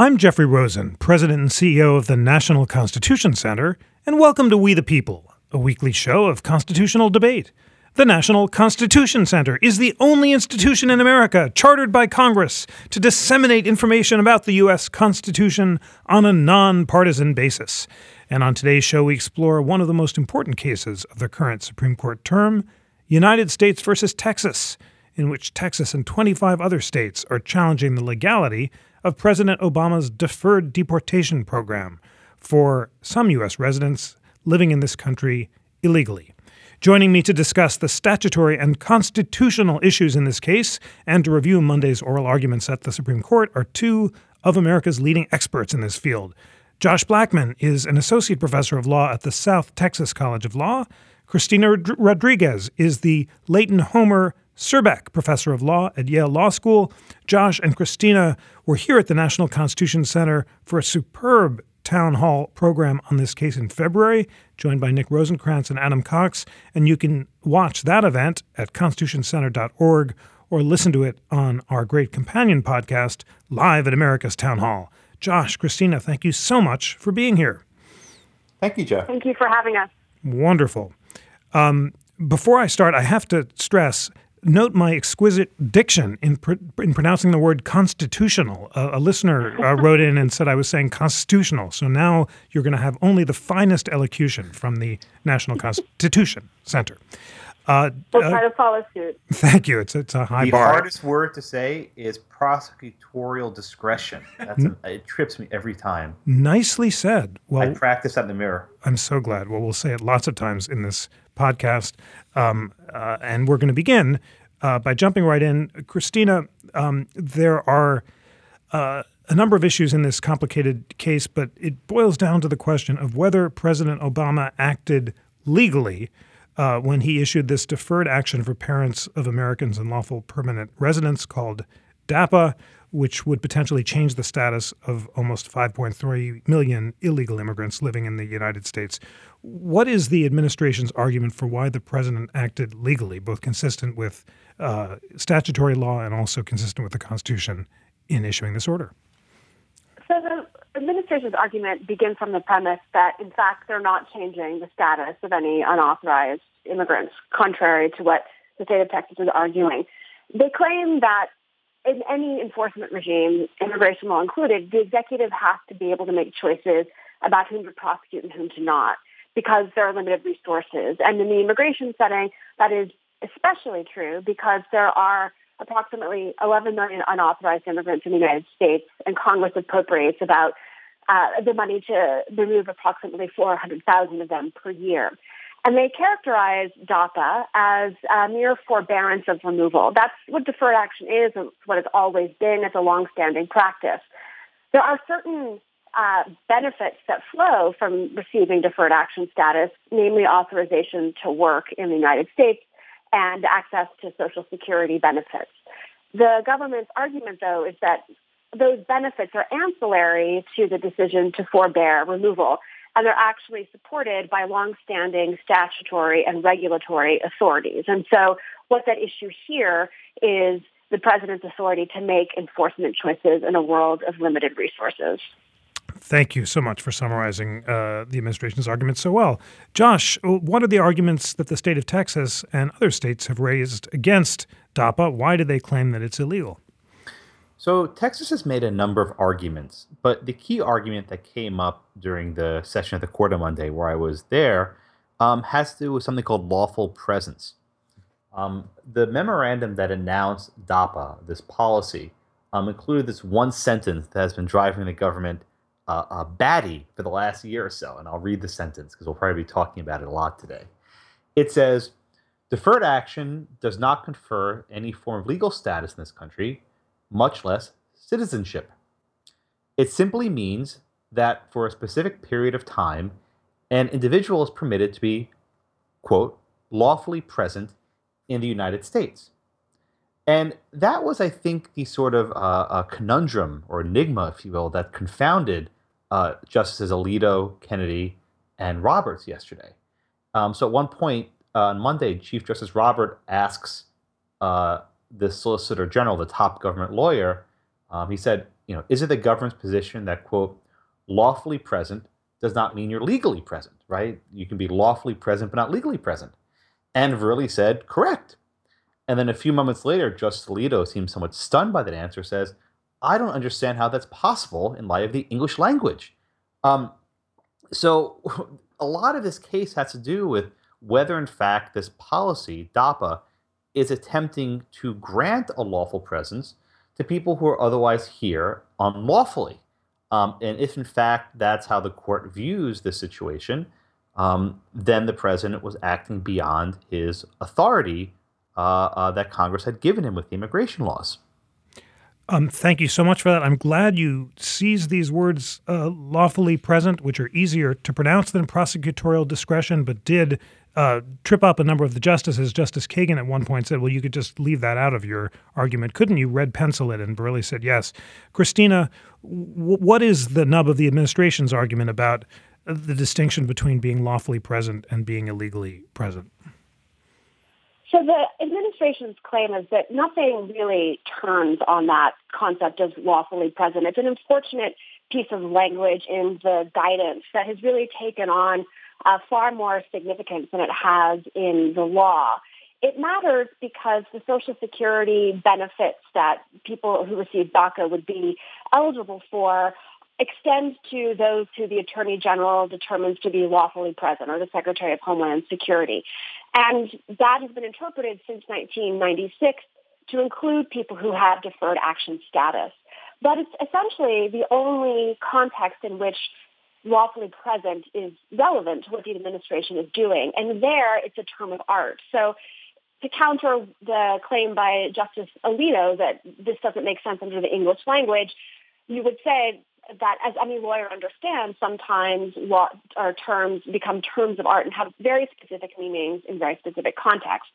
I'm Jeffrey Rosen, President and CEO of the National Constitution Center, and welcome to We the People, a weekly show of constitutional debate. The National Constitution Center is the only institution in America chartered by Congress to disseminate information about the U.S. Constitution on a nonpartisan basis. And on today's show, we explore one of the most important cases of the current Supreme Court term United States versus Texas, in which Texas and 25 other states are challenging the legality of President Obama's deferred deportation program for some U.S. residents living in this country illegally. Joining me to discuss the statutory and constitutional issues in this case and to review Monday's oral arguments at the Supreme Court are two of America's leading experts in this field. Josh Blackman is an associate professor of law at the South Texas College of Law. Cristina Rodriguez is the Leighton Homer Surbeck Professor of Law at Yale Law School. Josh and Cristina were here at the National Constitution Center for a superb town hall program on this case in February, joined by Nick Rosenkranz and Adam Cox. And you can watch that event at constitutioncenter.org or listen to it on our great companion podcast, Live at America's Town Hall. Josh, Cristina, thank you so much for being here. Thank you, Jeff. Thank you for having us. Wonderful. Um, before I start, I have to stress note my exquisite diction in, pr- in pronouncing the word constitutional. Uh, a listener uh, wrote in and said I was saying constitutional. So now you're going to have only the finest elocution from the National Constitution Center. Uh, we'll try to follow suit. Thank you. It's it's a high the bar. The hardest word to say is prosecutorial discretion. That's a, it trips me every time. Nicely said. Well, I practice that in the mirror. I'm so glad. Well, we'll say it lots of times in this podcast, um, uh, and we're going to begin uh, by jumping right in. Cristina, um, there are. Uh, a number of issues in this complicated case, but it boils down to the question of whether President Obama acted legally uh, when he issued this deferred action for parents of Americans and lawful permanent residents called DAPA, which would potentially change the status of almost 5.3 million illegal immigrants living in the United States. What is the administration's argument for why the president acted legally, both consistent with uh, statutory law and also consistent with the Constitution in issuing this order? So the administration's argument begins from the premise that, in fact, they're not changing the status of any unauthorized immigrants, contrary to what the state of Texas is arguing. They claim that in any enforcement regime, immigration law included, the executive has to be able to make choices about whom to prosecute and whom to not because there are limited resources. And in the immigration setting, that is especially true because there are approximately 11 million unauthorized immigrants in the United States, and Congress appropriates about uh, the money to remove approximately 400,000 of them per year. And they characterize DAPA as a mere forbearance of removal. That's what deferred action is. It's what it's always been. It's a longstanding practice. There are certain uh, benefits that flow from receiving deferred action status, namely authorization to work in the United States and access to Social Security benefits. The government's argument, though, is that those benefits are ancillary to the decision to forbear removal and they're actually supported by longstanding statutory and regulatory authorities. And so, what that issue here is the president's authority to make enforcement choices in a world of limited resources. Thank you so much for summarizing uh, the administration's arguments so well. Josh, what are the arguments that the state of Texas and other states have raised against DAPA? Why do they claim that it's illegal? So Texas has made a number of arguments, but the key argument that came up during the session of the court on Monday, where I was there, um, has to do with something called lawful presence. Um, the memorandum that announced DAPA, this policy, um, included this one sentence that has been driving the government uh, a batty for the last year or so. And I'll read the sentence because we'll probably be talking about it a lot today. It says, Deferred action does not confer any form of legal status in this country much less citizenship. It simply means that for a specific period of time, an individual is permitted to be, quote, lawfully present in the United States. And that was, I think, the sort of uh, conundrum or enigma, if you will, that confounded uh, Justices Alito, Kennedy, and Roberts yesterday. Um, so at one point uh, on Monday, Chief Justice Robert asks uh, the Solicitor General, the top government lawyer, um, he said, you know, is it the government's position that quote lawfully present does not mean you're legally present, right? You can be lawfully present but not legally present. And Verrilli said, correct. And then a few moments later, Justice Alito seems somewhat stunned by that answer, says, I don't understand how that's possible in light of the English language. Um, so a lot of this case has to do with whether, in fact, this policy, DAPA, is attempting to grant a lawful presence to people who are otherwise here unlawfully. Um, and if, in fact, that's how the court views the situation, um, then the president was acting beyond his authority uh, uh, that Congress had given him with the immigration laws. Um, thank you so much for that. I'm glad you seized these words uh, lawfully present, which are easier to pronounce than prosecutorial discretion, but did uh, trip up a number of the justices. Justice Kagan at one point said, Well, you could just leave that out of your argument. Couldn't you red pencil it? And Verrilli said, Yes. Cristina, w- what is the nub of the administration's argument about the distinction between being lawfully present and being illegally present? So the administration's claim is that nothing really turns on that concept of lawfully present. It's an unfortunate piece of language in the guidance that has really taken on uh, far more significance than it has in the law. It matters because the Social Security benefits that people who receive DACA would be eligible for extend to those who the Attorney General determines to be lawfully present or the Secretary of Homeland Security. And that has been interpreted since 1996 to include people who have deferred action status. But it's essentially the only context in which lawfully present is relevant to what the administration is doing. And there, it's a term of art. So to counter the claim by Justice Alito that this doesn't make sense under the English language, you would say that, as any lawyer understands, sometimes law or terms become terms of art and have very specific meanings in very specific contexts.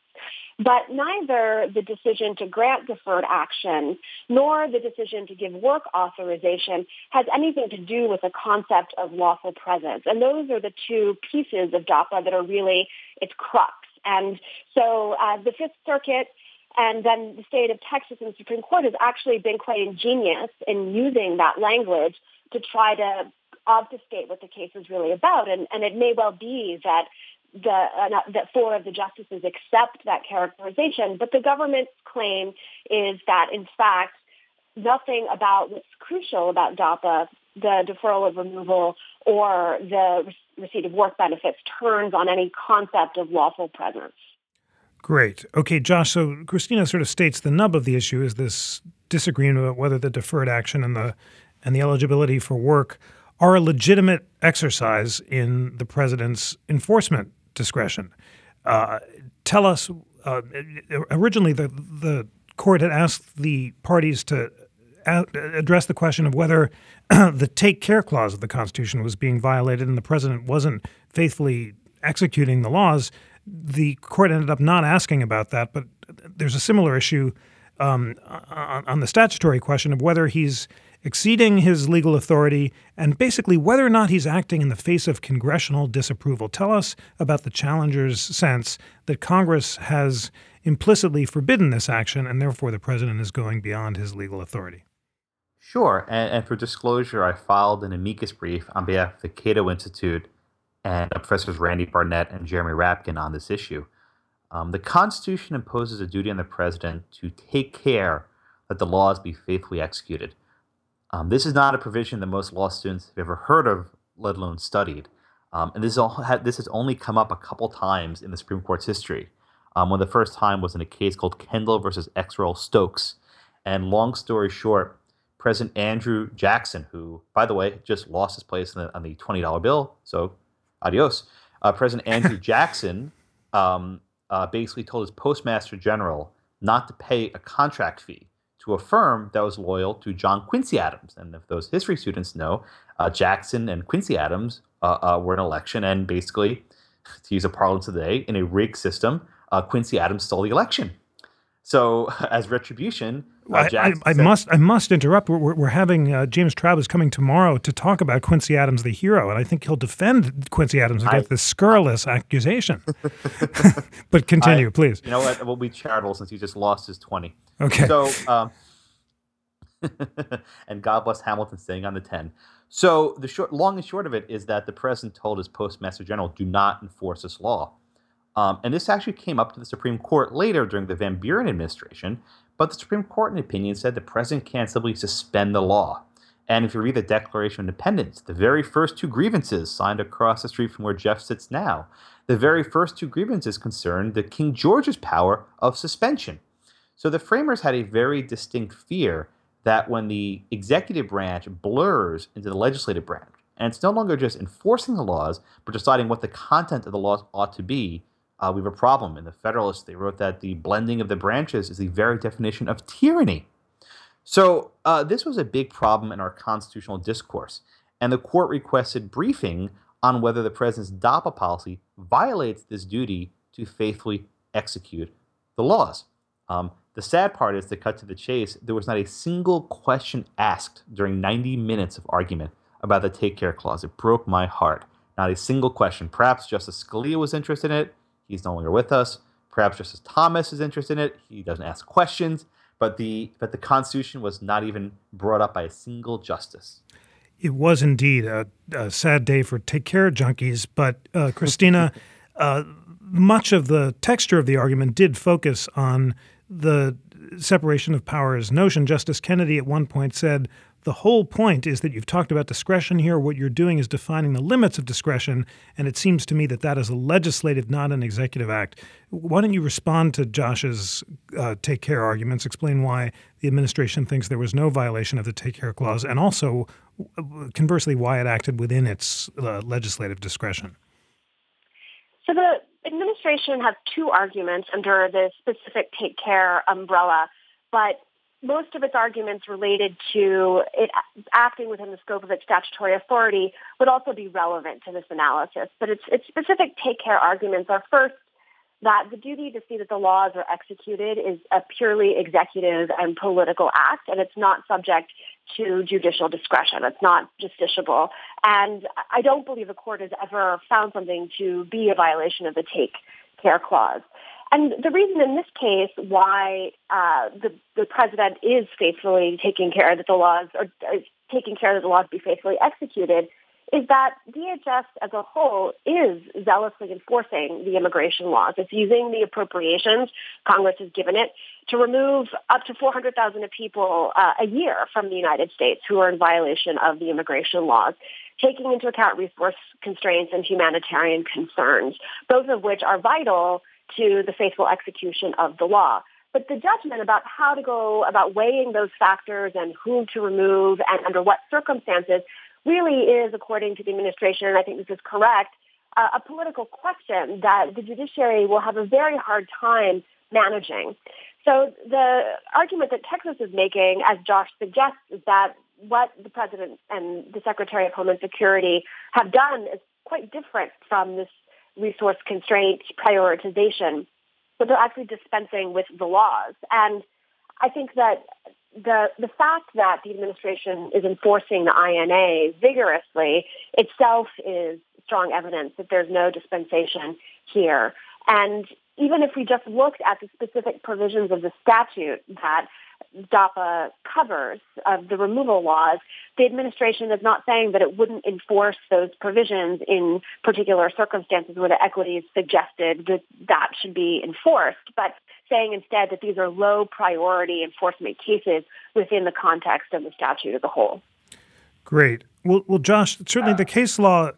But neither the decision to grant deferred action nor the decision to give work authorization has anything to do with the concept of lawful presence. And those are the two pieces of DAPA that are really its crux. And so uh, the Fifth Circuit and then the state of Texas and the Supreme Court has actually been quite ingenious in using that language to try to obfuscate what the case is really about. And, and it may well be that the uh, that four of the justices accept that characterization, but the government's claim is that in fact nothing about what's crucial about DAPA, the deferral of removal or the receipt of work benefits, turns on any concept of lawful presence. Great. Okay, Josh. So Cristina sort of states the nub of the issue is this disagreement about whether the deferred action and the and the eligibility for work are a legitimate exercise in the president's enforcement discretion. Uh, tell us. Uh, originally, the the court had asked the parties to address the question of whether the take care clause of the Constitution was being violated and the president wasn't faithfully executing the laws the court ended up not asking about that, but there's a similar issue um, on, the statutory question of whether he's exceeding his legal authority and basically whether or not he's acting in the face of congressional disapproval. Tell us about the challenger's sense that Congress has implicitly forbidden this action and therefore the president is going beyond his legal authority. Sure. And, and for disclosure, I filed an amicus brief on behalf of the Cato Institute and Professors Randy Barnett and Jeremy Rabkin on this issue. Um, the Constitution imposes a duty on the president to take care that the laws be faithfully executed. Um, this is not a provision that most law students have ever heard of, let alone studied. Um, and this, all, this has only come up a couple times in the Supreme Court's history. Um, when the first time was in a case called Kendall versus ex rel. Stokes. And long story short, President Andrew Jackson, who, by the way, just lost his place the, on the $20 bill, so adios. Uh, President Andrew Jackson um, uh, basically told his postmaster general not to pay a contract fee to a firm that was loyal to John Quincy Adams. And if those history students know, uh, Jackson and Quincy Adams uh, uh, were in election, and basically, to use a parlance today, in a rigged system, uh, Quincy Adams stole the election. So, as retribution, I, I, I must I must interrupt. We're, we're having uh, James Traub is coming tomorrow to talk about Quincy Adams, the hero, and I think he'll defend Quincy Adams against I, this scurrilous accusation. but continue, please. You know what? We'll be charitable since he just lost his twenty. Okay. So, um, and God bless Hamilton staying on the 10. So the short, long and short of it is that the president told his postmaster general, "Do not enforce this law." Um, and this actually came up to the Supreme Court later during the Van Buren administration, but the Supreme Court, in opinion, said the president can't simply suspend the law. And if you read the Declaration of Independence, the very first two grievances signed across the street from where Jeff sits now, the very first two grievances concerned the King George's power of suspension. So the framers had a very distinct fear that when the executive branch blurs into the legislative branch, and it's no longer just enforcing the laws, but deciding what the content of the laws ought to be, uh, we have a problem. In the Federalist, they wrote that the blending of the branches is the very definition of tyranny. So uh, this was a big problem in our constitutional discourse, and the court requested briefing on whether the president's DAPA policy violates this duty to faithfully execute the laws. Um, the sad part is, to cut to the chase, there was not a single question asked during 90 minutes of argument about the Take Care Clause. It broke my heart. Not a single question. Perhaps Justice Scalia was interested in it. He's no longer with us. Perhaps Justice Thomas is interested in it. He doesn't ask questions. But the but the Constitution was not even brought up by a single justice. It was indeed a, a sad day for take care junkies. But uh, Cristina, uh, much of the texture of the argument did focus on the separation of powers notion. Justice Kennedy at one point said the whole point is that you've talked about discretion here. What you're doing is defining the limits of discretion, and it seems to me that that is a legislative, not an executive act. Why don't you respond to Josh's uh, take care arguments? Explain why the administration thinks there was no violation of the take care clause, and also, conversely, why it acted within its uh, legislative discretion. So the administration has two arguments under the specific take care umbrella, but most of its arguments related to it acting within the scope of its statutory authority would also be relevant to this analysis. But its, its specific take care arguments are first that the duty to see that the laws are executed is a purely executive and political act, and it's not subject to judicial discretion. It's not justiciable. And I don't believe the court has ever found something to be a violation of the take care clause. And the reason in this case why uh, the, the president is faithfully taking care that the laws are taking care that the laws be faithfully executed is that DHS as a whole is zealously enforcing the immigration laws. It's using the appropriations Congress has given it to remove up to 400,000 people uh, a year from the United States who are in violation of the immigration laws, taking into account resource constraints and humanitarian concerns, both of which are vital to the faithful execution of the law. But the judgment about how to go about weighing those factors and whom to remove and under what circumstances really is, according to the administration, and I think this is correct, uh, a political question that the judiciary will have a very hard time managing. So the argument that Texas is making, as Josh suggests, is that what the president and the Secretary of Homeland Security have done is quite different from this resource constraint prioritization, but they're actually dispensing with the laws. And I think that the the fact that the administration is enforcing the INA vigorously itself is strong evidence that there's no dispensation here. And even if we just looked at the specific provisions of the statute that DAPA covers of the removal laws, the administration is not saying that it wouldn't enforce those provisions in particular circumstances where the equities suggested that that should be enforced, but saying instead that these are low priority enforcement cases within the context of the statute as a whole. Great. Well, well Josh, certainly the case law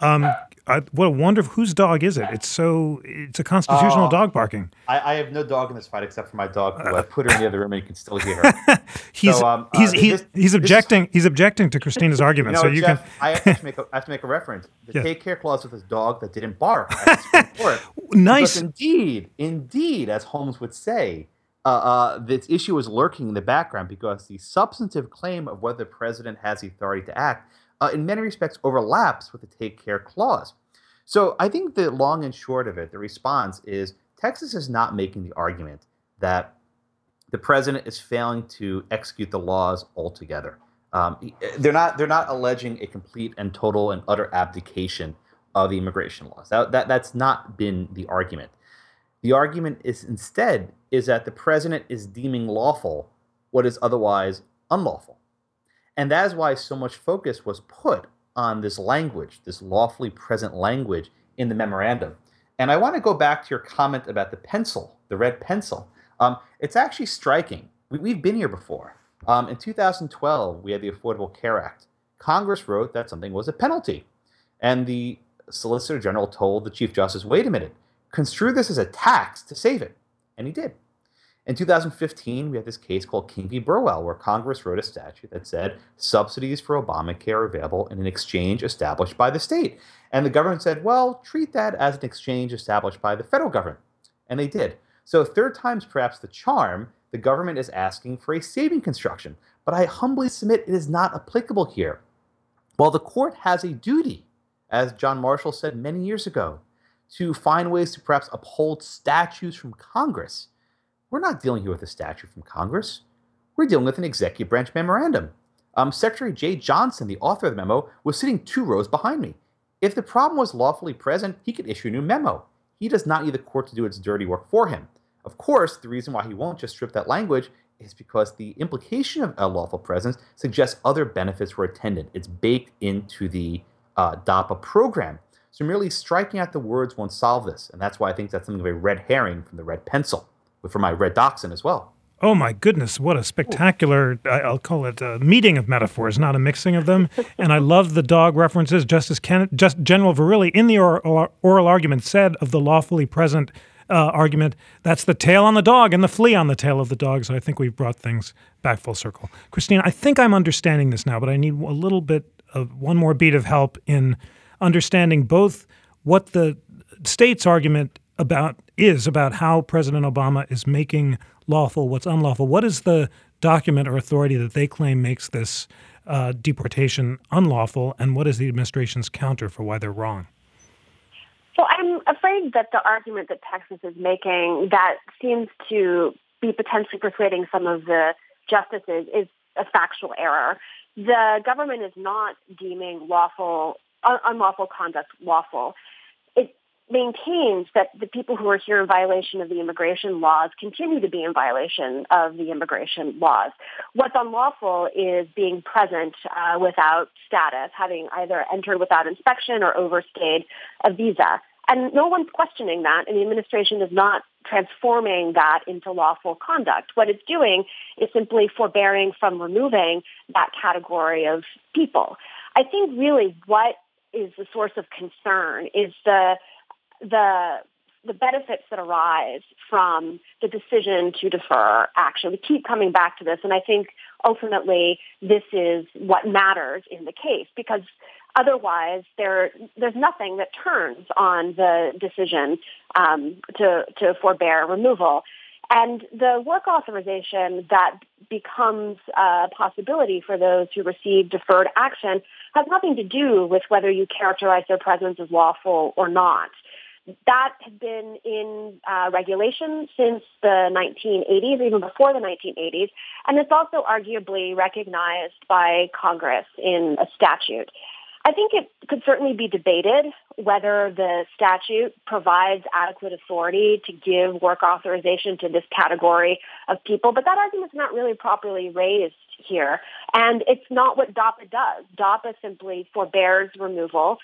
um, I, what a wonderful whose dog is it? It's so it's a constitutional uh, dog barking. I, I, have no dog in this fight except for my dog, who I put her in the other room and you can still hear her. he's so, um, he's uh, he's, this, he's objecting. This, he's objecting to Cristina's argument. You know, so you Jeff, can. I, have make a, I have to make a reference. The yeah. take care clause with his dog that didn't bark. nice. Because indeed, indeed, as Holmes would say, uh, uh, this issue is lurking in the background because the substantive claim of whether the president has the authority to act uh, in many respects overlaps with the take care clause. So I think the long and short of it, the response is Texas is not making the argument that the president is failing to execute the laws altogether. Um, they're not they're not alleging a complete and total and utter abdication of the immigration laws. That, that that's not been the argument. The argument is instead is that the president is deeming lawful what is otherwise unlawful. And that is why so much focus was put on this language, this lawfully present language in the memorandum. And I want to go back to your comment about the pencil, the red pencil. Um, it's actually striking. We, have been here before. Um, in 2012, we had the Affordable Care Act. Congress wrote that something was a penalty. And the Solicitor General told the Chief Justice, wait a minute, construe this as a tax to save it. And he did. In 2015, we had this case called King v. Burwell, where Congress wrote a statute that said subsidies for Obamacare are available in an exchange established by the state. And the government said, well, treat that as an exchange established by the federal government. And they did. So, third time's perhaps the charm, the government is asking for a saving construction. But I humbly submit it is not applicable here. While the court has a duty, as John Marshall said many years ago, to find ways to perhaps uphold statutes from Congress we're not dealing here with a statute from Congress. We're dealing with an executive branch memorandum. Um, Secretary Jeh Johnson, the author of the memo, was sitting two rows behind me. If the problem was lawfully present, he could issue a new memo. He does not need the court to do its dirty work for him. Of course, the reason why he won't just strip that language is because the implication of a lawful presence suggests other benefits were attendant. It's baked into the uh, DAPA program. So merely striking out the words won't solve this, and that's why I think that's something of a red herring from the red pencil for my red dachshund as well. Oh my goodness, what a spectacular, I'll call it a meeting of metaphors, not a mixing of them. and I love the dog references. Justice Ken, Just General Verrilli in the oral, oral argument said of the lawfully present uh, argument, that's the tail on the dog and the flea on the tail of the dog. So I think we've brought things back full circle. Christine, I think I'm understanding this now, but I need a little bit of one more beat of help in understanding both what the state's argument about is about how President Obama is making lawful what's unlawful. What is the document or authority that they claim makes this uh, deportation unlawful, and what is the administration's counter for why they're wrong? So I'm afraid that the argument that Texas is making that seems to be potentially persuading some of the justices is a factual error. The government is not deeming lawful un- unlawful conduct lawful maintains that the people who are here in violation of the immigration laws continue to be in violation of the immigration laws. What's unlawful is being present uh, without status, having either entered without inspection or overstayed a visa. And no one's questioning that, and the administration is not transforming that into lawful conduct. What it's doing is simply forbearing from removing that category of people. I think really what is the source of concern is the the the benefits that arise from the decision to defer action. We keep coming back to this, and I think ultimately this is what matters in the case because otherwise there there's nothing that turns on the decision um, to to forbear removal. And the work authorization that becomes a possibility for those who receive deferred action has nothing to do with whether you characterize their presence as lawful or not. That had been in uh, regulation since the 1980s, even before the 1980s, and it's also arguably recognized by Congress in a statute. I think it could certainly be debated whether the statute provides adequate authority to give work authorization to this category of people, but that argument's not really properly raised here. And it's not what DAPA does. DAPA simply forbears removal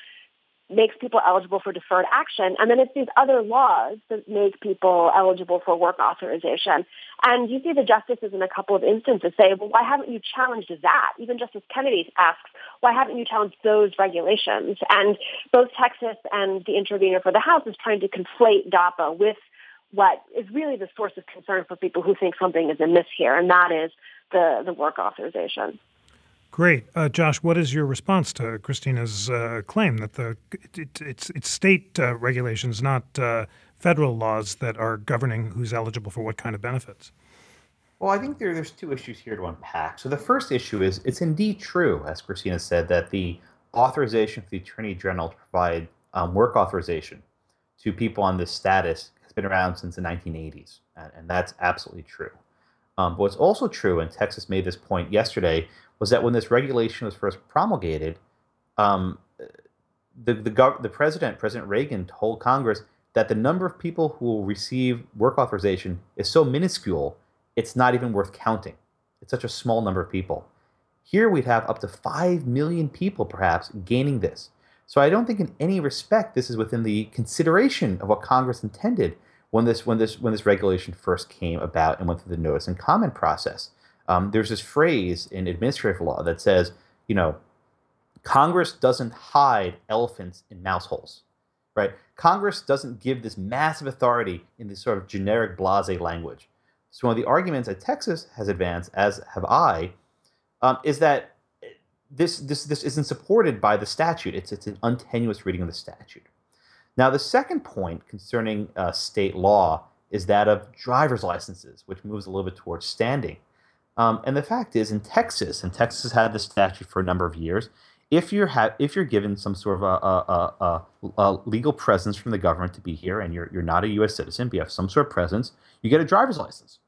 makes people eligible for deferred action. And then it's these other laws that make people eligible for work authorization. And you see the justices in a couple of instances say, well, why haven't you challenged that? Even Justice Kennedy asks, why haven't you challenged those regulations? And both Texas and the intervener for the House is trying to conflate DAPA with what is really the source of concern for people who think something is amiss here, and that is the, the work authorization. Great, uh, Josh. What is your response to Cristina's uh, claim that the it, it's it's state uh, regulations, not uh, federal laws, that are governing who's eligible for what kind of benefits? Well, I think there, there's two issues here to unpack. So the first issue is it's indeed true, as Cristina said, that the authorization for the Attorney General to provide um, work authorization to people on this status has been around since the 1980s, and, and that's absolutely true. Um, but what's also true, and Texas made this point yesterday, was that when this regulation was first promulgated, um, the the, gov- the president, President Reagan, told Congress that the number of people who will receive work authorization is so minuscule, it's not even worth counting. It's such a small number of people. Here we'd have up to 5 million people perhaps gaining this. So I don't think in any respect this is within the consideration of what Congress intended when this when this when this regulation first came about and went through the notice and comment process. Um, there's this phrase in administrative law that says, you know, Congress doesn't hide elephants in mouse holes, right? Congress doesn't give this massive authority in this sort of generic blase language. So one of the arguments that Texas has advanced, as have I, um, is that this this this isn't supported by the statute. It's it's an untenuous reading of the statute. Now, the second point concerning uh, state law is that of driver's licenses, which moves a little bit towards standing. Um, and the fact is, in Texas, and Texas has had this statute for a number of years, if you're ha- if you're given some sort of a, a, a, a, legal presence from the government to be here, and you're you're not a U.S. citizen, but you have some sort of presence, you get a driver's license.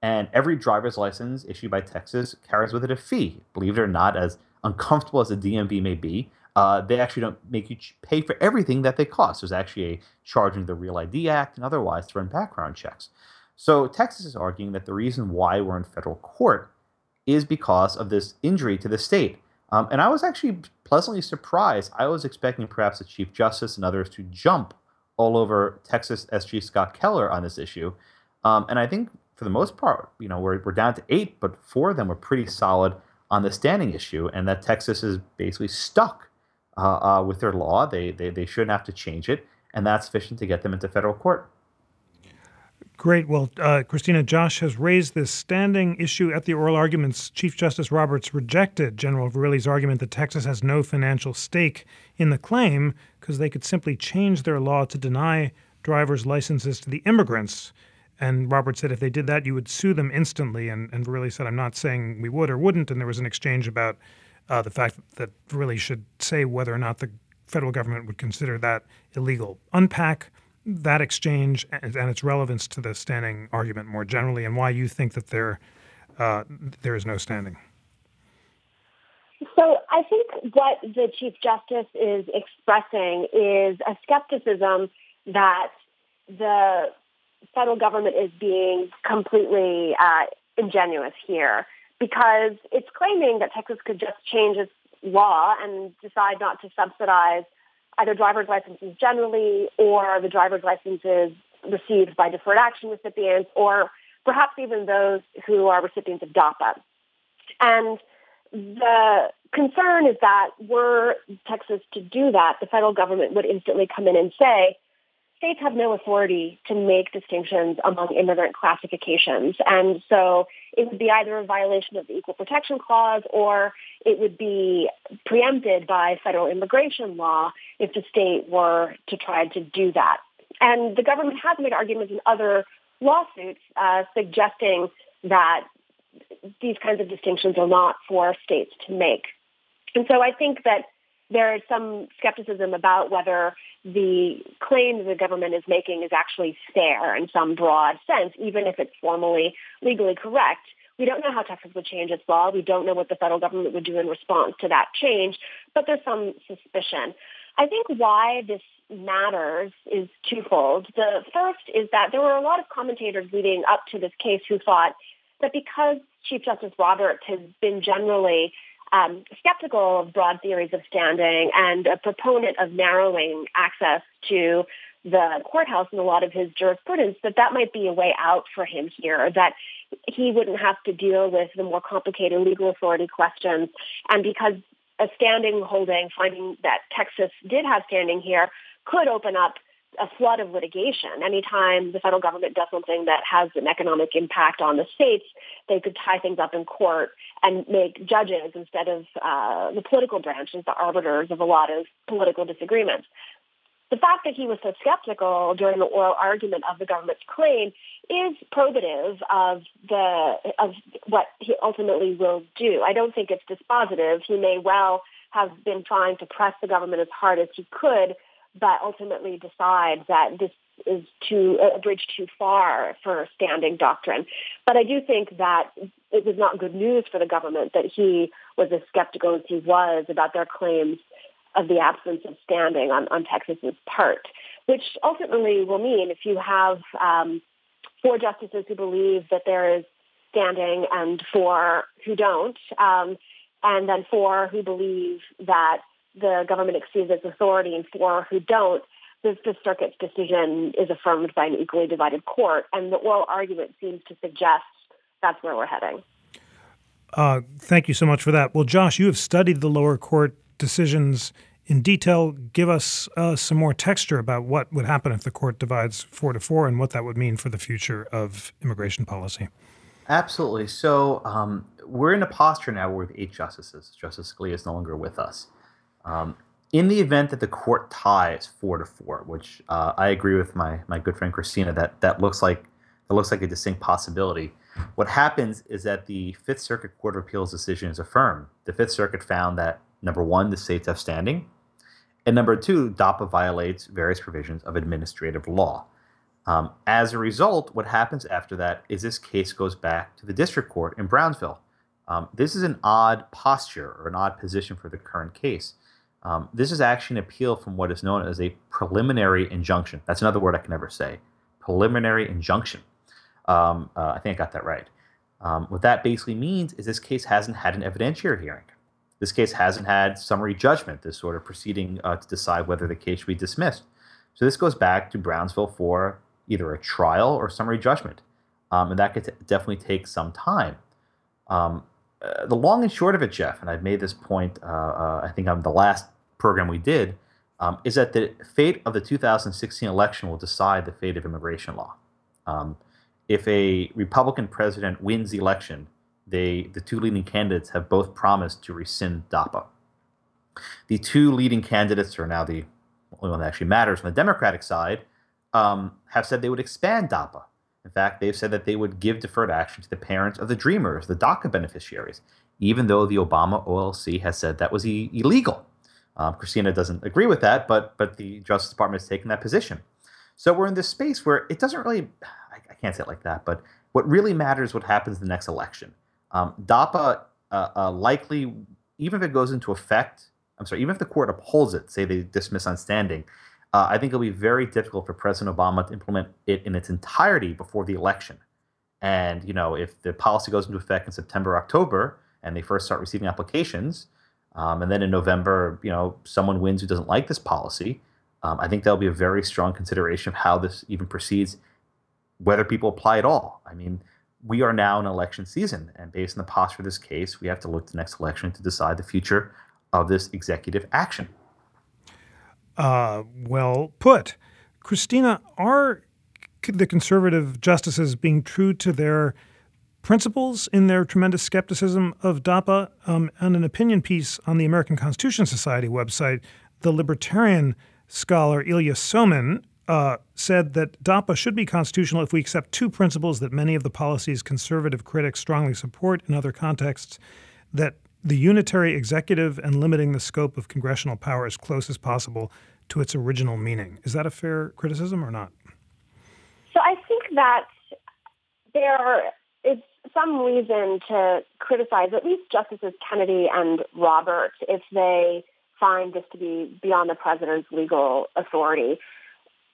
And every driver's license issued by Texas carries with it a fee. Believe it or not, as uncomfortable as the DMV may be, uh, they actually don't make you pay for everything that they cost. There's actually a charge under the Real ID Act and otherwise to run background checks. So Texas is arguing that the reason why we're in federal court is because of this injury to the state. Um, and I was actually pleasantly surprised. I was expecting perhaps the Chief Justice and others to jump all over Texas SG Scott Keller on this issue. Um, and I think for the most part, you know, we're, we're down to eight, but four of them were pretty solid on the standing issue, and that Texas is basically stuck uh, uh, with their law. They, they, they shouldn't have to change it, and that's sufficient to get them into federal court. Great. Well, uh, Cristina, Josh has raised this standing issue at the oral arguments. Chief Justice Roberts rejected General Verrilli's argument that Texas has no financial stake in the claim because they could simply change their law to deny driver's licenses to the immigrants. And Roberts said if they did that, you would sue them instantly. And, and Verrilli said, I'm not saying we would or wouldn't. And there was an exchange about uh, the fact that really should say whether or not the federal government would consider that illegal. Unpack that exchange and, and its relevance to the standing argument more generally, and why you think that there uh, there is no standing. So I think what the Chief Justice is expressing is a skepticism that the federal government is being completely uh, ingenuous here because it's claiming that Texas could just change its law and decide not to subsidize either driver's licenses generally or the driver's licenses received by deferred action recipients or perhaps even those who are recipients of DAPA. And the concern is that were Texas to do that, the federal government would instantly come in and say, states have no authority to make distinctions among immigrant classifications. And so it would be either a violation of the Equal Protection Clause or it would be preempted by federal immigration law if the state were to try to do that. And the government has made arguments in other lawsuits uh, suggesting that these kinds of distinctions are not for states to make. And so I think that there is some skepticism about whether the claim the government is making is actually fair in some broad sense, even if it's formally legally correct. We don't know how Texas would change its law. We don't know what the federal government would do in response to that change, but there's some suspicion. I think why this matters is twofold. The first is that there were a lot of commentators leading up to this case who thought that because Chief Justice Roberts has been generally um, skeptical of broad theories of standing and a proponent of narrowing access to the courthouse in a lot of his jurisprudence, that that might be a way out for him here, that he wouldn't have to deal with the more complicated legal authority questions. And because a standing holding, finding that Texas did have standing here, could open up a flood of litigation. Anytime the federal government does something that has an economic impact on the states, they could tie things up in court and make judges instead of uh, the political branches the arbiters of a lot of political disagreements. The fact that he was so skeptical during the oral argument of the government's claim is probative of the of what he ultimately will do. I don't think it's dispositive. He may well have been trying to press the government as hard as he could but ultimately decides that this is too a bridge too far for standing doctrine. But I do think that it was not good news for the government that he was as skeptical as he was about their claims of the absence of standing on, on Texas's part, which ultimately will mean if you have um, four justices who believe that there is standing and four who don't, um, and then four who believe that the government exceeds its authority, and four who don't. The Circuit's decision is affirmed by an equally divided court, and the oral argument seems to suggest that's where we're heading. Uh, thank you so much for that. Well, Josh, you have studied the lower court decisions in detail. Give us uh, some more texture about what would happen if the court divides four to four and what that would mean for the future of immigration policy. Absolutely. So um, we're in a posture now have eight justices. Justice Scalia is no longer with us. Um, in the event that the court ties four to four, which uh, I agree with my my good friend Cristina, that that looks like that looks like a distinct possibility. What happens is that the Fifth Circuit Court of Appeals decision is affirmed. The Fifth Circuit found that number one, the states have standing, and number two, DAPA violates various provisions of administrative law. Um, as a result, what happens after that is this case goes back to the district court in Brownsville. Um, this is an odd posture or an odd position for the current case. Um, this is actually an appeal from what is known as a preliminary injunction. That's another word I can never say. Preliminary injunction. Um, uh, I think I got that right. Um, what that basically means is this case hasn't had an evidentiary hearing. This case hasn't had summary judgment, this sort of proceeding uh, to decide whether the case should be dismissed. So this goes back to Brownsville for either a trial or summary judgment. Um, and that could t- definitely take some time. Um, uh, the long and short of it, Jeff, and I've made this point, uh, uh, I think on the last program we did, um, is that the fate of the 2016 election will decide the fate of immigration law. Um, if a Republican president wins the election, they the two leading candidates have both promised to rescind DAPA. The two leading candidates are now the only one that actually matters on the Democratic side um, have said they would expand DAPA. In fact, they've said that they would give deferred action to the parents of the Dreamers, the DACA beneficiaries, even though the Obama OLC has said that was e- illegal. Um, Cristina doesn't agree with that, but but the Justice Department has taken that position. So we're in this space where it doesn't really, I, I can't say it like that, but what really matters what happens in the next election. Um, DAPA uh, uh, likely, even if it goes into effect, I'm sorry, even if the court upholds it, say they dismiss on standing, uh, I think it'll be very difficult for President Obama to implement it in its entirety before the election. And you know, if the policy goes into effect in September, October, and they first start receiving applications, um, and then in November, you know, someone wins who doesn't like this policy, um, I think that'll be a very strong consideration of how this even proceeds, whether people apply at all. I mean, we are now in election season, and based on the posture of this case, we have to look to the next election to decide the future of this executive action. Uh, well put. Cristina, are the conservative justices being true to their principles in their tremendous skepticism of DAPA? Um, an opinion piece on the American Constitution Society website, the libertarian scholar Ilya Somin uh, said that DAPA should be constitutional if we accept two principles that many of the policy's conservative critics strongly support in other contexts that the unitary executive and limiting the scope of congressional power as close as possible to its original meaning. Is that a fair criticism or not? So I think that there is some reason to criticize at least Justices Kennedy and Roberts if they find this to be beyond the president's legal authority.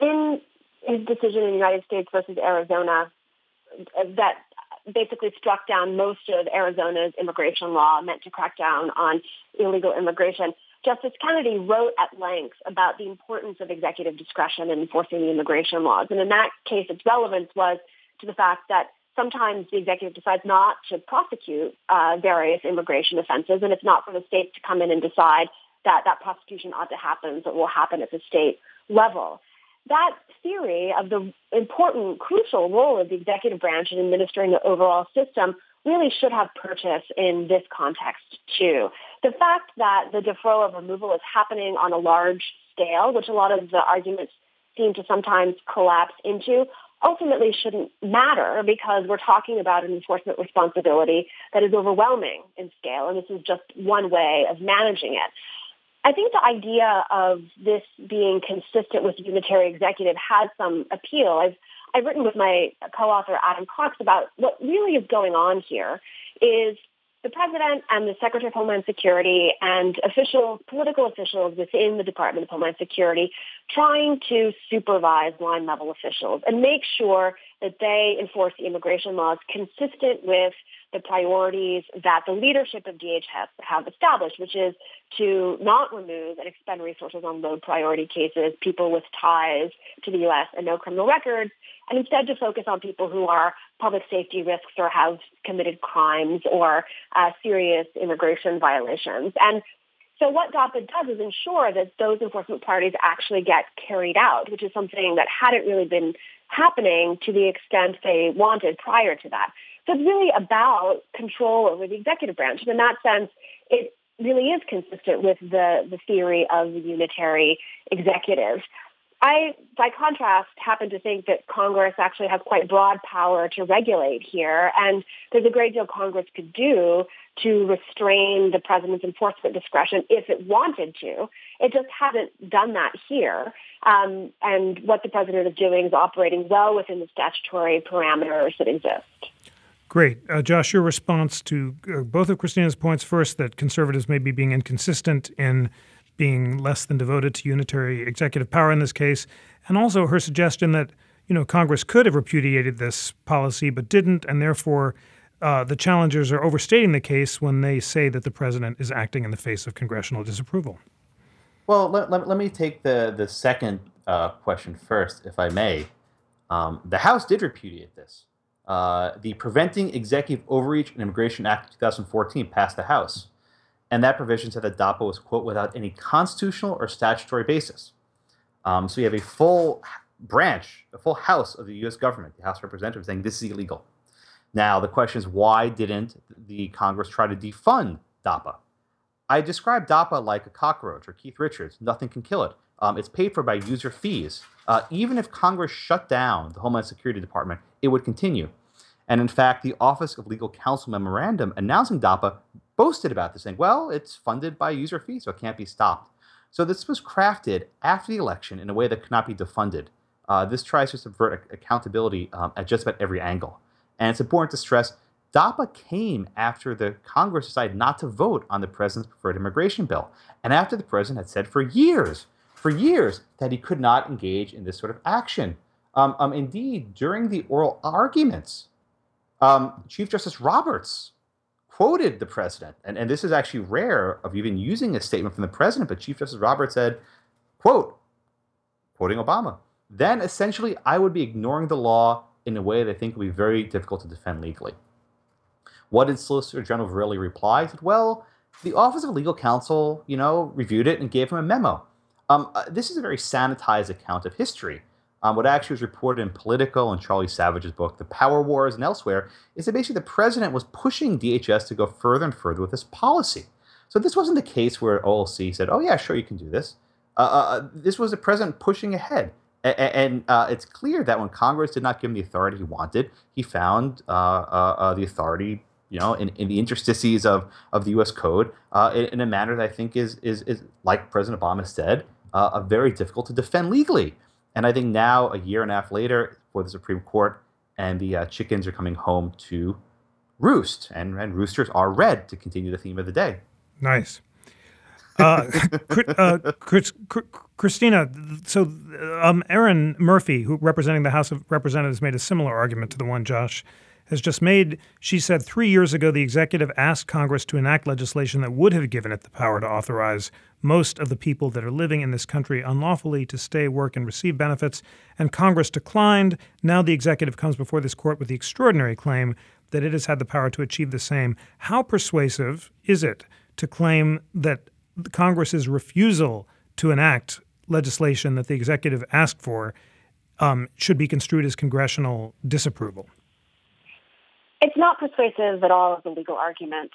In his decision in United States versus Arizona, that basically struck down most of Arizona's immigration law meant to crack down on illegal immigration. Justice Kennedy wrote at length about the importance of executive discretion in enforcing the immigration laws. And in that case, its relevance was to the fact that sometimes the executive decides not to prosecute uh, various immigration offenses, and it's not for the state to come in and decide that that prosecution ought to happen, but will happen at the state level. That theory of the important, crucial role of the executive branch in administering the overall system really should have purchase in this context too. The fact that the deferral of removal is happening on a large scale, which a lot of the arguments seem to sometimes collapse into, ultimately shouldn't matter because we're talking about an enforcement responsibility that is overwhelming in scale, and this is just one way of managing it. I think the idea of this being consistent with the unitary executive has some appeal. I've I've written with my co-author Adam Cox about what really is going on here is the president and the Secretary of Homeland Security and officials, political officials within the Department of Homeland Security trying to supervise line level officials and make sure that they enforce the immigration laws consistent with the priorities that the leadership of DHS have established, which is to not remove and expend resources on low priority cases, people with ties to the U.S. and no criminal records, and instead to focus on people who are public safety risks or have committed crimes or uh, serious immigration violations. And so what DAPA does is ensure that those enforcement priorities actually get carried out, which is something that hadn't really been happening to the extent they wanted prior to that. So it's really about control over the executive branch. And in that sense, it really is consistent with the, the theory of the unitary executive. I, by contrast, happen to think that Congress actually has quite broad power to regulate here, and there's a great deal Congress could do to restrain the president's enforcement discretion if it wanted to. It just hasn't done that here. Um, and what the president is doing is operating well within the statutory parameters that exist. Great. Uh, Josh, your response to uh, both of Cristina's points first, that conservatives may be being inconsistent in being less than devoted to unitary executive power in this case, and also her suggestion that you know Congress could have repudiated this policy but didn't, and therefore uh, the challengers are overstating the case when they say that the president is acting in the face of congressional disapproval. Well, let, let, let me take the the second uh, question first, if I may. Um, the House did repudiate this. Uh, the Preventing Executive Overreach and Immigration Act of 2014 passed the House and that provision said that DAPA was, quote, without any constitutional or statutory basis. Um, so you have a full branch, a full house of the U.S. government, the House of Representatives, saying this is illegal. Now, the question is why didn't the Congress try to defund DAPA? I describe DAPA like a cockroach or Keith Richards. Nothing can kill it. Um, it's paid for by user fees. Uh, even if Congress shut down the Homeland Security Department, it would continue. And in fact, the Office of Legal Counsel memorandum announcing DAPA boasted about this, saying, well, it's funded by user fee, so it can't be stopped. So this was crafted after the election in a way that cannot be defunded. Uh, this tries to subvert accountability um, at just about every angle. And it's important to stress DAPA came after the Congress decided not to vote on the president's preferred immigration bill, and after the president had said for years, for years, that he could not engage in this sort of action. Um, um, indeed, during the oral arguments, um, Chief Justice Roberts quoted the president, and, and this is actually rare of even using a statement from the president, but Chief Justice Roberts said, quote, quoting Obama, then essentially I would be ignoring the law in a way that I think would be very difficult to defend legally. What did Solicitor General Verrilli reply? He said, well, the Office of Legal Counsel, you know, reviewed it and gave him a memo. Um, uh, this is a very sanitized account of history. Um, what actually was reported in Politico and Charlie Savage's book, The Power Wars, and elsewhere, is that basically the president was pushing DHS to go further and further with this policy. So this wasn't the case where OLC said, "Oh yeah, sure, you can do this." Uh, uh, uh this was the president pushing ahead, and, uh, it's clear that when Congress did not give him the authority he wanted, he found uh, uh, the authority, you know, in, in the interstices of, of the U.S. Code in, in, a manner that I think is is, is like President Obama said, very difficult to defend legally. And I think now, a year and a half later, for the Supreme Court, and the uh, chickens are coming home to roost, and, and roosters are red to continue the theme of the day. Nice. Uh, uh, Cristina, so um, Erin Murphy, who representing the House of Representatives, made a similar argument to the one Josh has just made. She said three years ago the executive asked Congress to enact legislation that would have given it the power to authorize most of the people that are living in this country unlawfully to stay, work, and receive benefits, and Congress declined. Now the executive comes before this court with the extraordinary claim that it has had the power to achieve the same. How persuasive is it to claim that Congress's refusal to enact legislation that the executive asked for um, should be construed as congressional disapproval? It's not persuasive at all as a legal argument.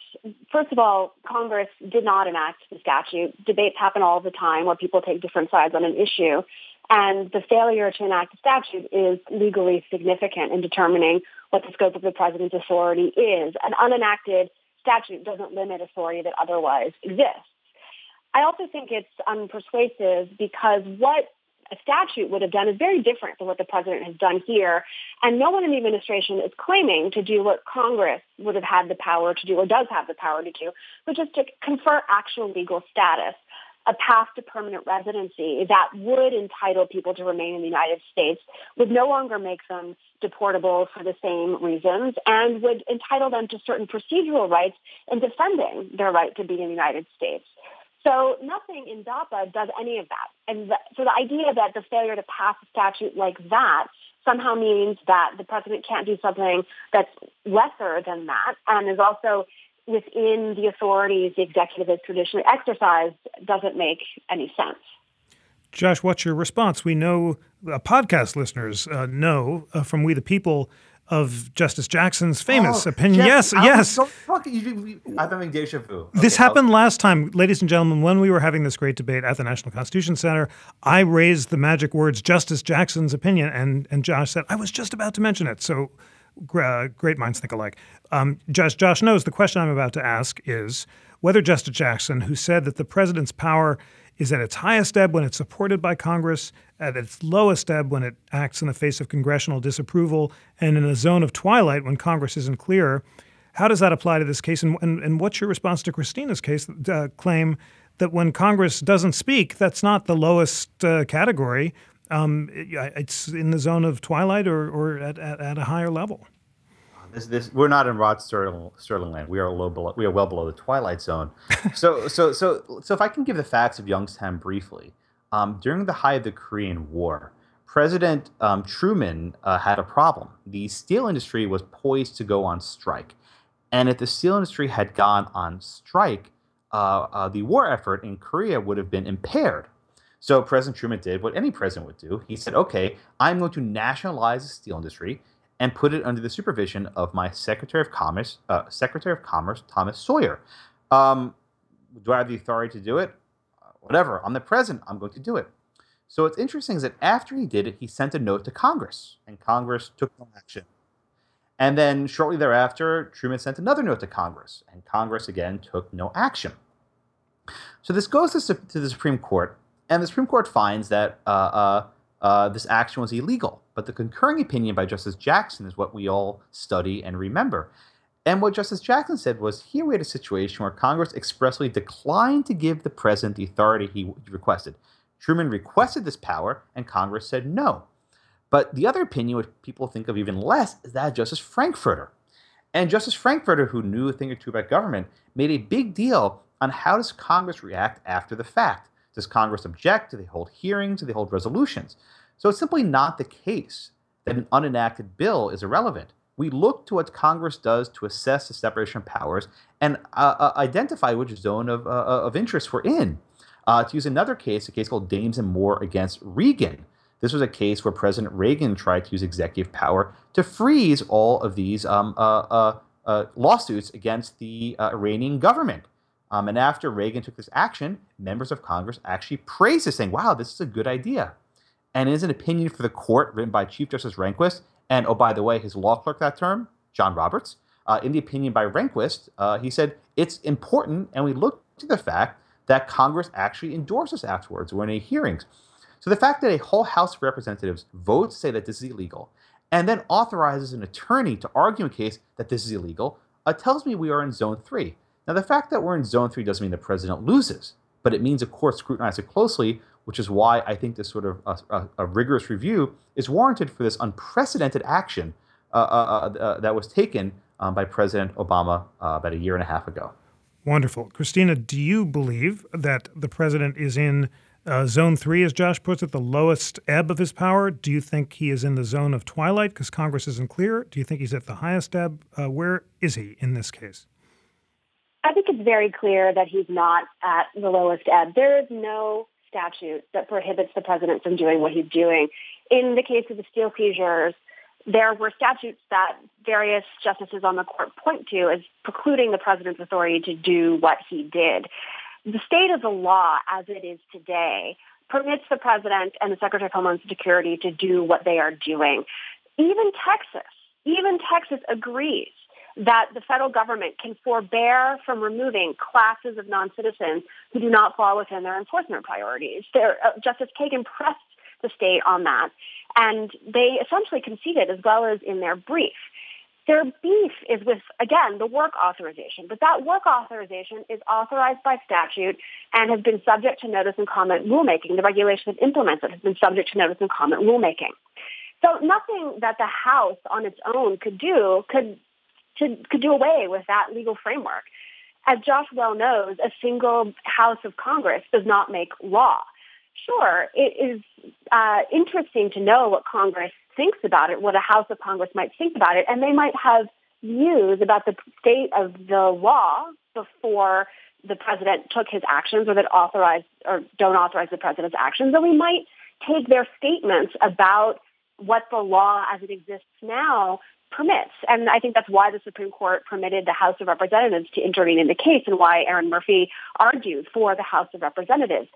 First of all, Congress did not enact the statute. Debates happen all the time where people take different sides on an issue. And the failure to enact a statute is legally significant in determining what the scope of the president's authority is. An unenacted statute doesn't limit authority that otherwise exists. I also think it's unpersuasive because what a statute would have done is very different than what the president has done here. And no one in the administration is claiming to do what Congress would have had the power to do or does have the power to do, which is to confer actual legal status a path to permanent residency that would entitle people to remain in the United States would no longer make them deportable for the same reasons and would entitle them to certain procedural rights in defending their right to be in the United States. So nothing in DAPA does any of that. And so the idea that the failure to pass a statute like that somehow means that the president can't do something that's lesser than that and is also within the authorities the executive has traditionally exercised doesn't make any sense. Josh, what's your response? We know uh, podcast listeners uh, know uh, from We the People of Justice Jackson's famous oh, opinion. Jeff, yes, I yes. So I'm having deja vu. Okay, this happened I'll... last time, ladies and gentlemen, when we were having this great debate at the National Constitution Center. I raised the magic words Justice Jackson's opinion, and, and Josh said, I was just about to mention it. So uh, great minds think alike. Um, Josh, Josh knows the question I'm about to ask is whether Justice Jackson, who said that the president's power is at its highest ebb when it's supported by Congress, at its lowest ebb when it acts in the face of congressional disapproval, and in a zone of twilight when Congress isn't clear. How does that apply to this case? And, and, and what's your response to Cristina's case uh, claim that when Congress doesn't speak, that's not the lowest uh, category? Um, it, it's in the zone of twilight or, or at, at, at a higher level. This, this, we're not in Rod Serling, Serling land. We are low below. We are well below the twilight zone. so, so, so, so, if I can give the facts of Youngstown briefly, um, during the height of the Korean War, President um, Truman uh, had a problem. The steel industry was poised to go on strike, and if the steel industry had gone on strike, uh, uh, the war effort in Korea would have been impaired. So President Truman did what any president would do. He said, "Okay, I'm going to nationalize the steel industry." And put it under the supervision of my Secretary of Commerce, uh, Secretary of Commerce Thomas Sawyer. Um, do I have the authority to do it? Uh, whatever. I'm the president. I'm going to do it. So what's interesting is that after he did it, he sent a note to Congress, and Congress took no action. And then shortly thereafter, Truman sent another note to Congress, and Congress again took no action. So this goes to, to the Supreme Court, and the Supreme Court finds that uh, uh, uh, this action was illegal. But the concurring opinion by Justice Jackson is what we all study and remember. And what Justice Jackson said was here we had a situation where Congress expressly declined to give the president the authority he requested. Truman requested this power, and Congress said no. But the other opinion, which people think of even less, is that of Justice Frankfurter. And Justice Frankfurter, who knew a thing or two about government, made a big deal on how does Congress react after the fact. Does Congress object? Do they hold hearings? Do they hold resolutions? So it's simply not the case that an unenacted bill is irrelevant. We look to what Congress does to assess the separation of powers and uh, uh, identify which zone of, uh, uh of interest we're in. Uh, to use another case, a case called Dames and Moore against Reagan. This was a case where President Reagan tried to use executive power to freeze all of these um, uh, lawsuits against the Iranian government. Um, and after Reagan took this action, members of Congress actually praised it, saying, wow, this is a good idea. And is an opinion for the court written by Chief Justice Rehnquist, and oh, by the way, his law clerk that term, John Roberts. Uh, in the opinion by Rehnquist, uh, he said, it's important, and we look to the fact that Congress actually endorses afterwards or in a hearings. So the fact that a whole House of Representatives votes say that this is illegal and then authorizes an attorney to argue a case that this is illegal uh, tells me we are in zone three. Now, the fact that we're in zone three doesn't mean the president loses, but it means a court scrutinizes it closely, which is why I think this sort of a, a, a rigorous review is warranted for this unprecedented action uh, uh, uh, uh that was taken um, by President Obama uh, about a year and a half ago. Wonderful. Cristina, do you believe that the president is in uh, zone three, as Josh puts it, the lowest ebb of his power? Do you think he is in the zone of twilight because Congress isn't clear? Do you think he's at the highest ebb? where is he in this case? I think it's very clear that he's not at the lowest ebb. There is no statute that prohibits the president from doing what he's doing. In the case of the steel seizures, there were statutes that various justices on the court point to as precluding the president's authority to do what he did. The state of the law as it is today permits the president and the Secretary of Homeland Security to do what they are doing. Even Texas, even Texas agrees that the federal government can forbear from removing classes of non-citizens who do not fall within their enforcement priorities. There, uh, Justice Kagan pressed the state on that. And they essentially conceded, as well as in their brief, their beef is with, again, the work authorization. But that work authorization is authorized by statute and has been subject to notice and comment rulemaking. The regulation that implements it has been subject to notice and comment rulemaking. So nothing that the House on its own could do could, to, could do away with that legal framework. As Josh well knows, a single House of Congress does not make law. Sure, it is uh, interesting to know what Congress thinks about it, what a House of Congress might think about it, and they might have views about the state of the law before the president took his actions or that authorize or don't authorize the president's actions. And we might take their statements about what the law as it exists now permits. And I think that's why the Supreme Court permitted the House of Representatives to intervene in the case and why Erin Murphy argued for the House of Representatives.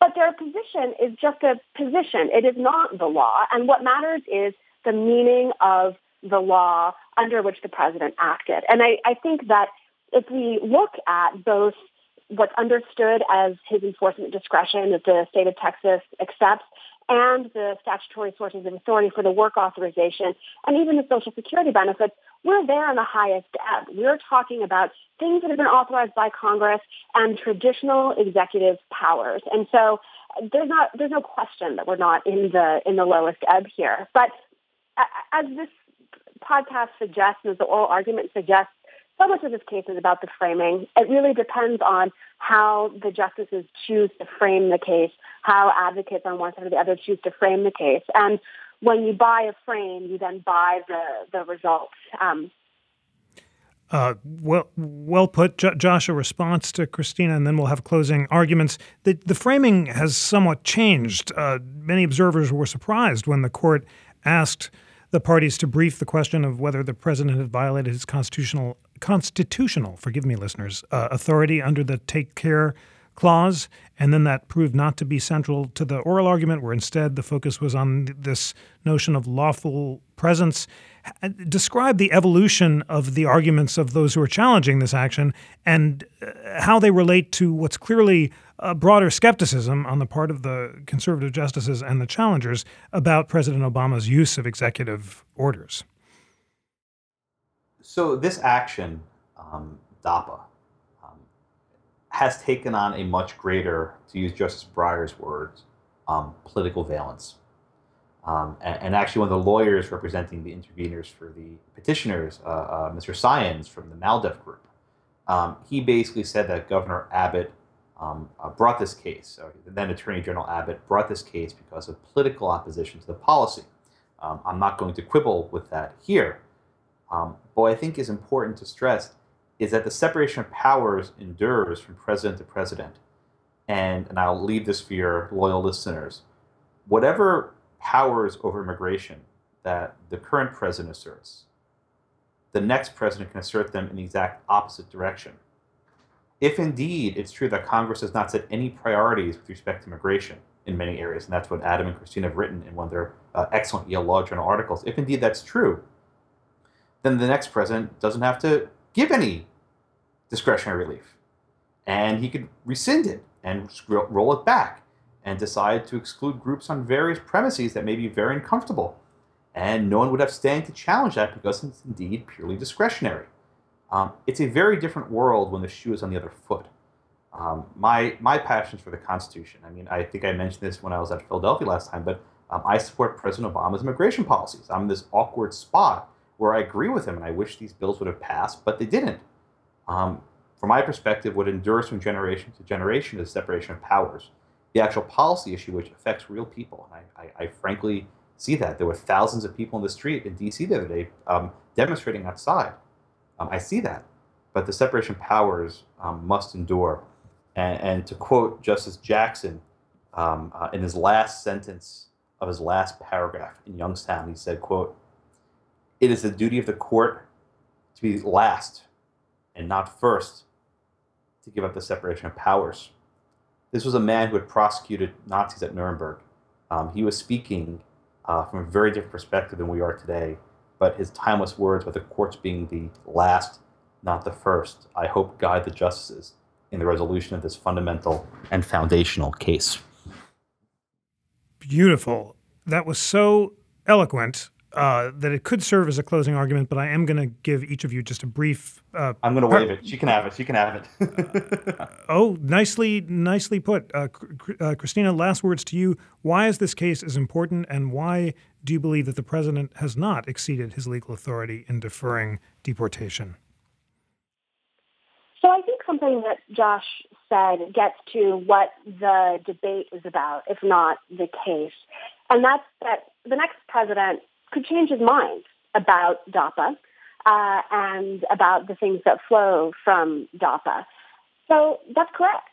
But their position is just a position. It is not the law. And what matters is the meaning of the law under which the president acted. And I, I think that if we look at both what's understood as his enforcement discretion that the state of Texas accepts and the statutory sources of authority for the work authorization and even the Social Security benefits, we're there on the highest ebb. We're talking about things that have been authorized by Congress and traditional executive powers. And so there's not there's no question that we're not in the in the lowest ebb here. But as this podcast suggests, and as the oral argument suggests, so much of this case is about the framing. It really depends on how the justices choose to frame the case, how advocates on one side or the other choose to frame the case. And when you buy a frame, you then buy the, the results. Um, uh, well, well put, J- Josh. A response to Cristina, and then we'll have closing arguments. The, the framing has somewhat changed. Uh, many observers were surprised when the court asked the parties to brief the question of whether the president had violated his constitutional constitutional, forgive me, listeners, uh, authority under the Take Care clause, and then that proved not to be central to the oral argument, where instead the focus was on this notion of lawful presence. Describe the evolution of the arguments of those who are challenging this action and uh, how they relate to what's clearly a broader skepticism on the part of the conservative justices and the challengers about President Obama's use of executive orders. So, this action, um, DAPA, has taken on a much greater, to use Justice Breyer's words, um, political valence. Um, and, and, actually, one of the lawyers representing the interveners for the petitioners, uh, uh, Mr. Saenz from the MALDEF group, um, he basically said that Governor Abbott um, uh, brought this case, or then Attorney General Abbott brought this case because of political opposition to the policy. Um, I'm not going to quibble with that here. Um, but what I think is important to stress is that the separation of powers endures from president to president. And, and I'll leave this for your loyal listeners. Whatever powers over immigration that the current president asserts, the next president can assert them in the exact opposite direction. If indeed it's true that Congress has not set any priorities with respect to immigration in many areas, and that's what Adam and Cristina have written in one of their uh, excellent Yale Law Journal articles, if indeed that's true, then the next president doesn't have to give any discretionary relief. And he could rescind it and roll it back and decide to exclude groups on various premises that may be very uncomfortable. And no one would have standing to challenge that because it's indeed purely discretionary. Um, it's a very different world when the shoe is on the other foot. Um, my my passions for the Constitution. I mean, I think I mentioned this when I was at Philadelphia last time, but um, I support President Obama's immigration policies. I'm in this awkward spot where I agree with him and I wish these bills would have passed, but they didn't. Um, from my perspective, what endures from generation to generation is separation of powers. The actual policy issue, which affects real people. And I, I, I frankly see that. There were thousands of people in the street in D.C. the other day um, demonstrating outside. Um, I see that. But the separation of powers um, must endure. And, and, to quote Justice Jackson um, uh, in his last sentence of his last paragraph in Youngstown, he said, quote, it is the duty of the court to be last and not first to give up the separation of powers. This was a man who had prosecuted Nazis at Nuremberg. Um, he was speaking uh, from a very different perspective than we are today, but his timeless words about the courts being the last, not the first, I hope guide the justices in the resolution of this fundamental and foundational case beautiful. That was so eloquent uh, that it could serve as a closing argument, but I am going to give each of you just a brief. Uh, I'm going to waive it. She can have it. She can have it. uh, oh, nicely, nicely put, uh, uh, Cristina. Last words to you. Why is this case as important, and why do you believe that the president has not exceeded his legal authority in deferring deportation? So I think something that Josh said gets to what the debate is about, if not the case, and that's that the next president could change his mind about DAPA uh, and about the things that flow from DAPA. So that's correct.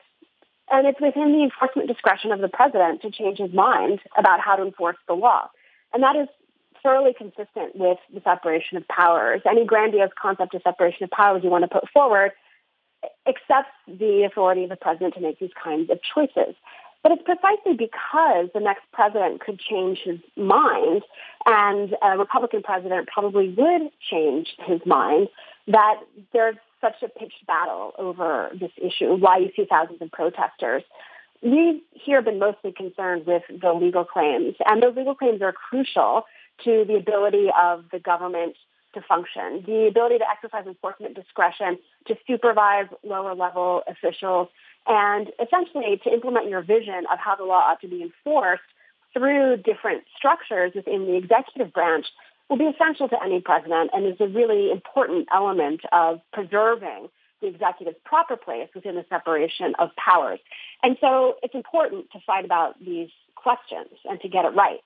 And it's within the enforcement discretion of the president to change his mind about how to enforce the law. And that is thoroughly consistent with the separation of powers. Any grandiose concept of separation of powers you want to put forward accepts the authority of the president to make these kinds of choices. But it's precisely because the next president could change his mind, and a Republican president probably would change his mind, that there's such a pitched battle over this issue, why you see thousands of protesters. We here been mostly concerned with the legal claims, and those legal claims are crucial to the ability of the government to function, the ability to exercise enforcement discretion, to supervise lower level officials, and essentially to implement your vision of how the law ought to be enforced through different structures within the executive branch will be essential to any president and is a really important element of preserving the executive's proper place within the separation of powers. And so it's important to fight about these questions and to get it right.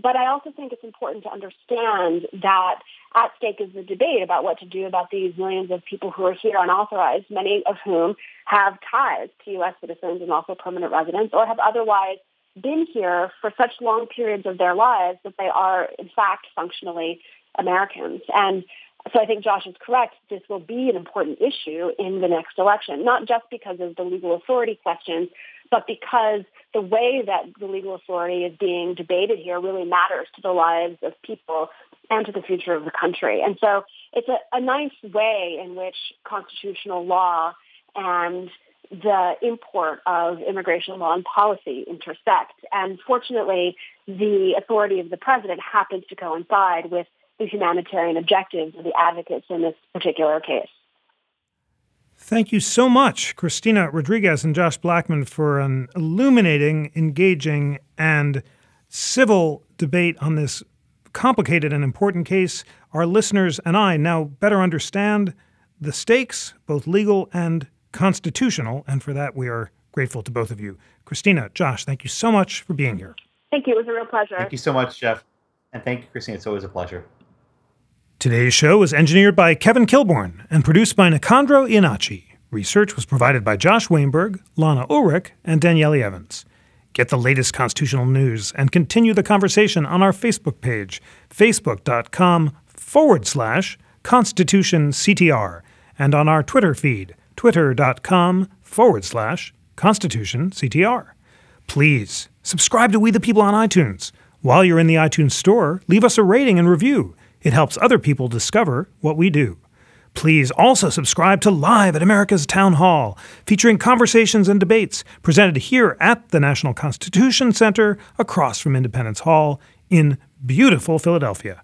But I also think it's important to understand that at stake is the debate about what to do about these millions of people who are here unauthorized, many of whom have ties to U.S. citizens and also permanent residents, or have otherwise been here for such long periods of their lives that they are, in fact, functionally Americans. And so I think Josh is correct. This will be an important issue in the next election, not just because of the legal authority questions, but because the way that the legal authority is being debated here really matters to the lives of people and to the future of the country. And so it's a, a nice way in which constitutional law and the import of immigration law and policy intersect. And fortunately, the authority of the president happens to coincide with the humanitarian objectives of the advocates in this particular case. Thank you so much, Cristina Rodriguez and Josh Blackman, for an illuminating, engaging, and civil debate on this complicated and important case. Our listeners and I now better understand the stakes, both legal and constitutional, and for that we are grateful to both of you. Cristina, Josh, thank you so much for being here. Thank you. It was a real pleasure. Thank you so much, Jeff. And thank you, Cristina. It's always a pleasure. Today's show was engineered by Kevin Kilborn and produced by Nicandro Iannacci. Research was provided by Josh Weinberg, Lana Ulrich, and Danielle Evans. Get the latest constitutional news and continue the conversation on our Facebook page, facebook.com forward slash Constitution CTR, and on our Twitter feed, twitter.com forward slash Constitution CTR. Please subscribe to We the People on iTunes. While you're in the iTunes store, leave us a rating and review. It helps other people discover what we do. Please also subscribe to Live at America's Town Hall, featuring conversations and debates presented here at the National Constitution Center across from Independence Hall in beautiful Philadelphia.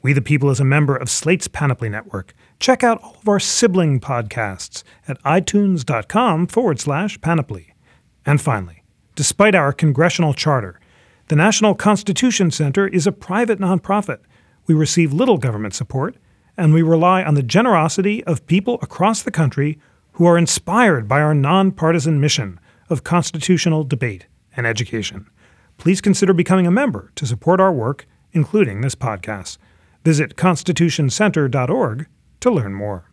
We the People is a member of Slate's Panoply Network. Check out all of our sibling podcasts at itunes.com forward slash panoply. And finally, despite our congressional charter, the National Constitution Center is a private nonprofit we receive little government support, and we rely on the generosity of people across the country who are inspired by our nonpartisan mission of constitutional debate and education. Please consider becoming a member to support our work, including this podcast. Visit constitutioncenter.org to learn more.